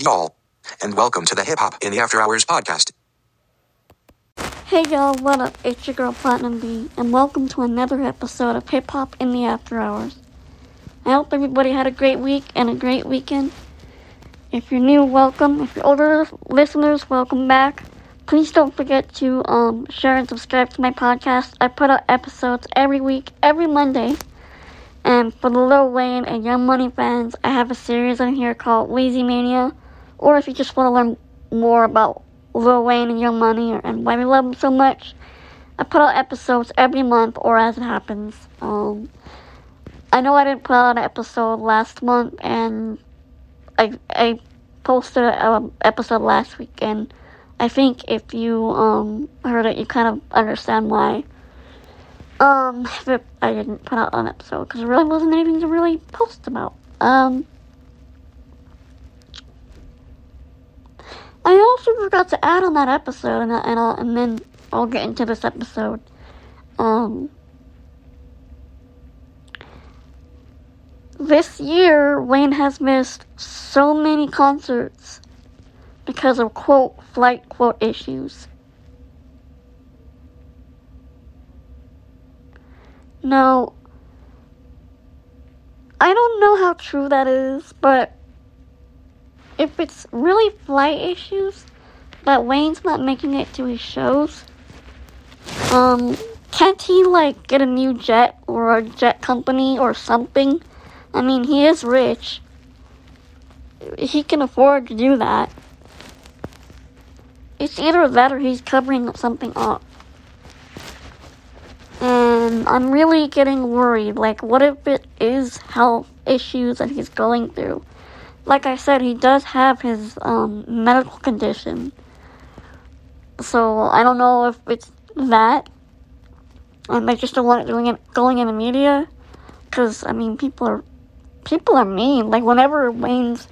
y'all. And welcome to the Hip Hop in the After Hours podcast. Hey y'all, what up? It's your girl Platinum B, and welcome to another episode of Hip Hop in the After Hours. I hope everybody had a great week and a great weekend. If you're new, welcome. If you're older listeners, welcome back. Please don't forget to um, share and subscribe to my podcast. I put out episodes every week, every Monday. And for the Lil Wayne and Young Money fans, I have a series on here called Weezy Mania. Or if you just want to learn more about Lil Wayne and Young Money and why we love them so much, I put out episodes every month or as it happens. Um, I know I didn't put out an episode last month, and I I posted an episode last week, and I think if you um heard it, you kind of understand why. Um, I didn't put out an episode because there really wasn't anything to really post about. Um, I also forgot to add on that episode, and and, I'll, and then I'll get into this episode. Um, this year, Wayne has missed so many concerts because of quote flight quote issues. Now, I don't know how true that is, but if it's really flight issues that Wayne's not making it to his shows, um, can't he like get a new jet or a jet company or something? I mean, he is rich. He can afford to do that. It's either that or he's covering something up. And I'm really getting worried. Like, what if it is health issues that he's going through? Like I said, he does have his um, medical condition. So I don't know if it's that. And they just don't want it doing it going in the media. Because, I mean, people are people are mean. Like whenever Wayne's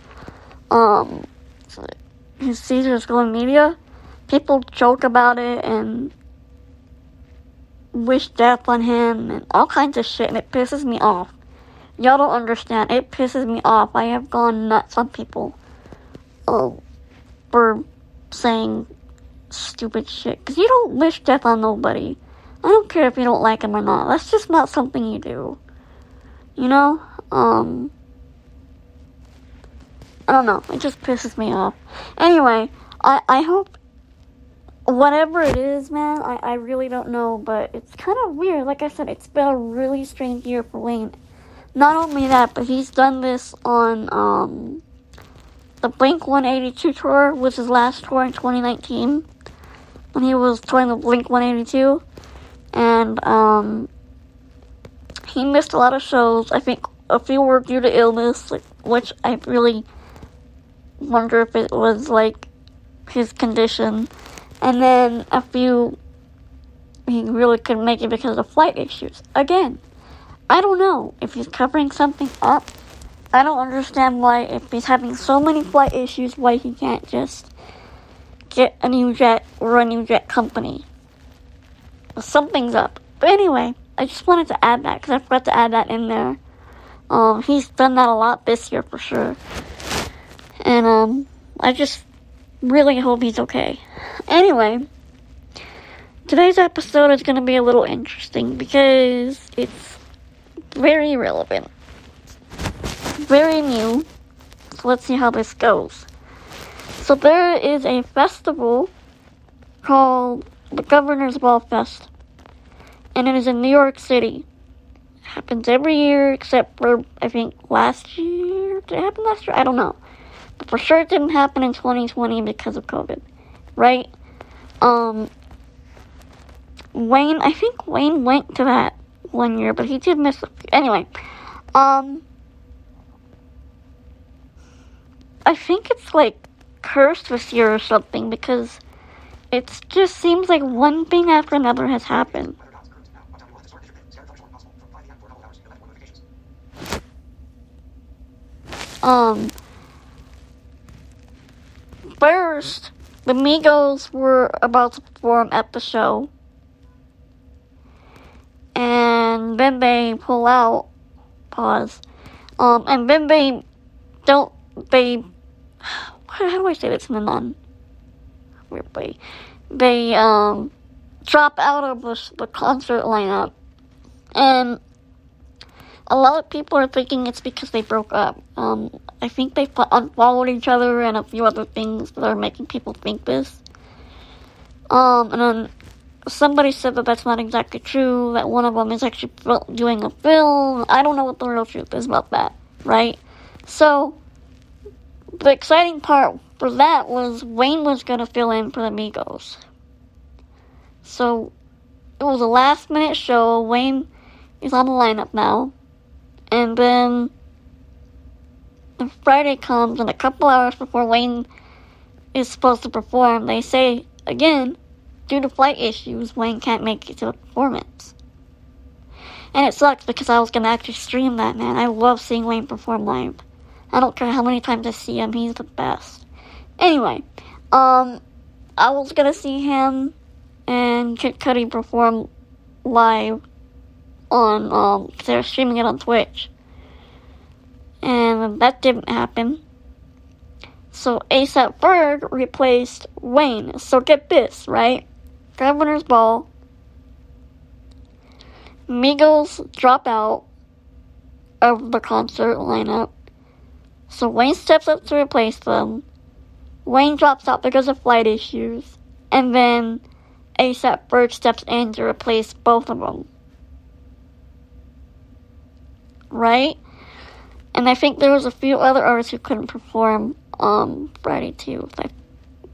um his seizures go in media, people joke about it and wish death on him and all kinds of shit and it pisses me off. Y'all don't understand. It pisses me off. I have gone nuts on people uh, for saying stupid shit. Because you don't wish death on nobody. I don't care if you don't like him or not. That's just not something you do. You know? Um, I don't know. It just pisses me off. Anyway, I, I hope whatever it is, man, I, I really don't know, but it's kind of weird. Like I said, it's been a really strange year for Wayne. Not only that, but he's done this on um, the Blink 182 tour, was his last tour in 2019, when he was touring the Blink 182. And um, he missed a lot of shows. I think a few were due to illness, which I really wonder if it was like his condition. And then a few he really couldn't make it because of flight issues. Again, I don't know if he's covering something up. I don't understand why, if he's having so many flight issues, why he can't just get a new jet or a new jet company. Something's up. But anyway, I just wanted to add that because I forgot to add that in there. Um, he's done that a lot this year for sure. And, um, I just really hope he's okay. Anyway, today's episode is going to be a little interesting because it's very relevant, very new. So let's see how this goes. So there is a festival called the Governor's Ball Fest, and it is in New York City. It happens every year except for I think last year. Did it happen last year? I don't know. But for sure it didn't happen in 2020 because of COVID, right? Um, Wayne, I think Wayne went to that one year, but he did miss. Anyway, um, I think it's like cursed this year or something because it just seems like one thing after another has happened. Um, first, the Migos were about to perform at the show. And then they pull out. Pause. Um, and they don't. They. how do I say this in a non weird way? They um drop out of the, the concert lineup, and a lot of people are thinking it's because they broke up. Um, I think they unfollowed each other and a few other things that are making people think this. Um, and then somebody said that that's not exactly true, that one of them is actually doing a film. I don't know what the real truth is about that, right? So, the exciting part for that was Wayne was going to fill in for the Migos. So, it was a last minute show. Wayne is on the lineup now. And then the Friday comes, and a couple hours before Wayne is supposed to perform, they say again, due to flight issues, Wayne can't make it to performance. And it sucks because I was gonna actually stream that man. I love seeing Wayne perform live. I don't care how many times I see him, he's the best. Anyway, um, I was gonna see him and Kid Cudi perform live on, um, they're streaming it on Twitch. And that didn't happen. So ASAP Ferg replaced Wayne. So get this, right? Governor's Ball. Migos drop out of the concert lineup. So Wayne steps up to replace them. Wayne drops out because of flight issues. And then ASAP Ferg steps in to replace both of them. Right? And I think there was a few other artists who couldn't perform um, Friday too.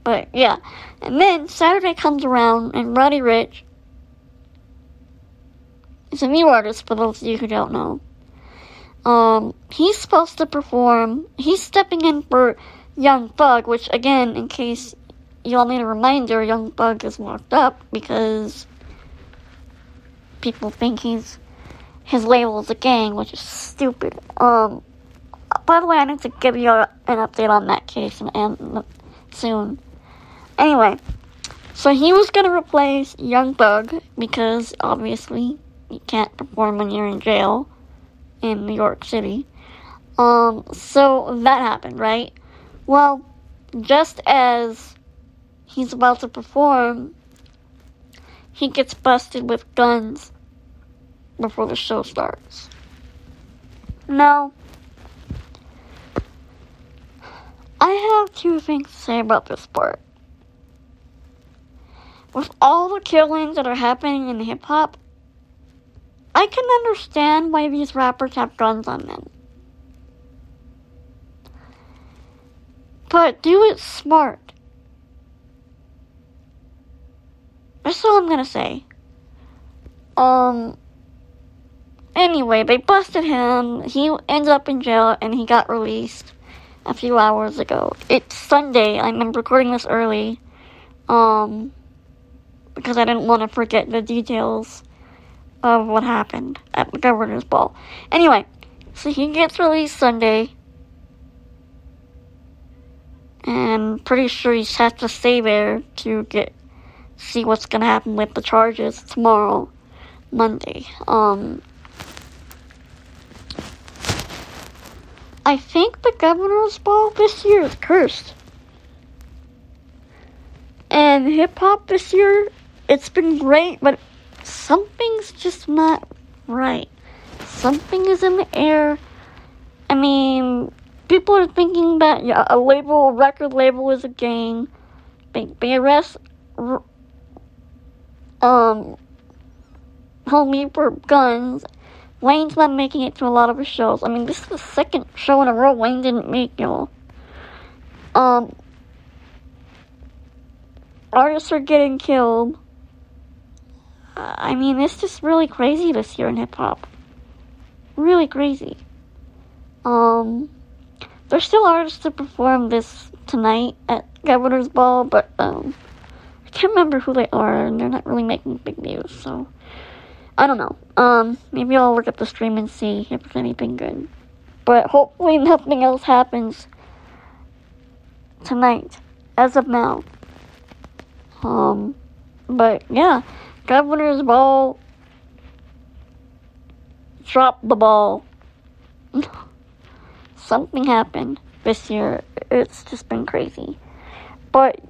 But yeah. And then Saturday comes around and Roddy Ricch is a new artist for those of you who don't know. Um, he's supposed to perform, he's stepping in for Young Thug, which again, in case you all need a reminder, Young Thug is locked up because people think he's his label is a gang, which is stupid. Um, by the way, I need to give you an update on that case and, and soon. Anyway, so he was gonna replace Young Thug because obviously you can't perform when you're in jail in New York City. Um, so that happened, right? Well, just as he's about to perform, he gets busted with guns before the show starts. Now, I have two things to say about this part. With all the killings that are happening in hip hop, I can understand why these rappers have guns on them. But do it smart. That's all I'm gonna say. Um, anyway, they busted him. He ended up in jail and he got released a few hours ago. It's Sunday. I'm recording this early. Um, because I didn't want to forget the details of what happened at the governor's ball. Anyway, so he gets released Sunday. And pretty sure he has to stay there to get see what's gonna happen with the charges tomorrow, Monday. Um I think the governor's ball this year is cursed. And hip hop this year, it's been great, but something's just not right. Something is in the air. I mean, people are thinking that yeah, a label, a record label, is a gang. They, they arrest um homie for guns Wayne's not making it to a lot of his shows. I mean, this is the second show in a row Wayne didn't make, y'all. Um, artists are getting killed. I mean, it's just really crazy this year in hip hop. Really crazy. Um, there's still artists to perform this tonight at Governor's Ball, but um, I can't remember who they are, and they're not really making big news, so. I don't know. Um, maybe I'll look at the stream and see if anything good. But hopefully nothing else happens tonight, as of now. Um, but yeah, Governor's Ball dropped the ball. Something happened. this year. It's just been crazy. But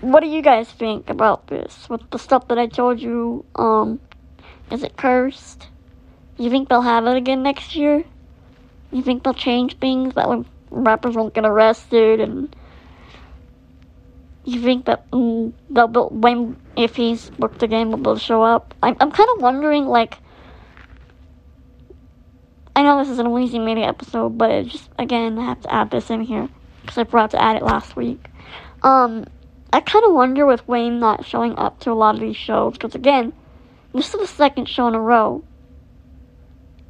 what do you guys think about this? With the stuff that I told you, um, is it cursed? You think they'll have it again next year? You think they'll change things that rappers won't get arrested and you think that mm, be, when if he's booked game will show up? I'm I'm kind of wondering like I know this is an Weezy Mania episode, but just again I have to add this in here because I forgot to add it last week. Um, I kind of wonder with Wayne not showing up to a lot of these shows because again, this is the second show in a row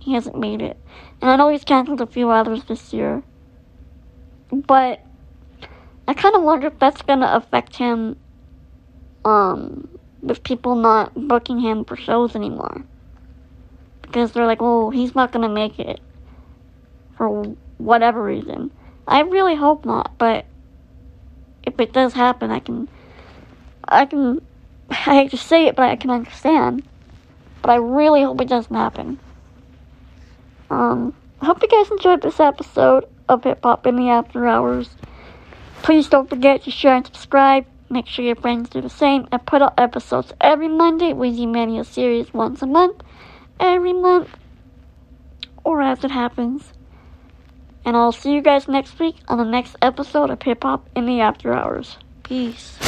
he hasn't made it, and I know he's canceled a few others this year, but I kind of wonder if that's gonna affect him. Um, with people not booking him for shows anymore because they're like, oh, he's not gonna make it for whatever reason. I really hope not, but if it does happen, I can, I can, I hate to say it, but I can understand. But I really hope it doesn't happen. Um, I hope you guys enjoyed this episode of Hip Hop in the After Hours. Please don't forget to share and subscribe. Make sure your friends do the same. I put out episodes every Monday, with the Mania series once a month every month or as it happens. And I'll see you guys next week on the next episode of Hip Hop in the After Hours. Peace.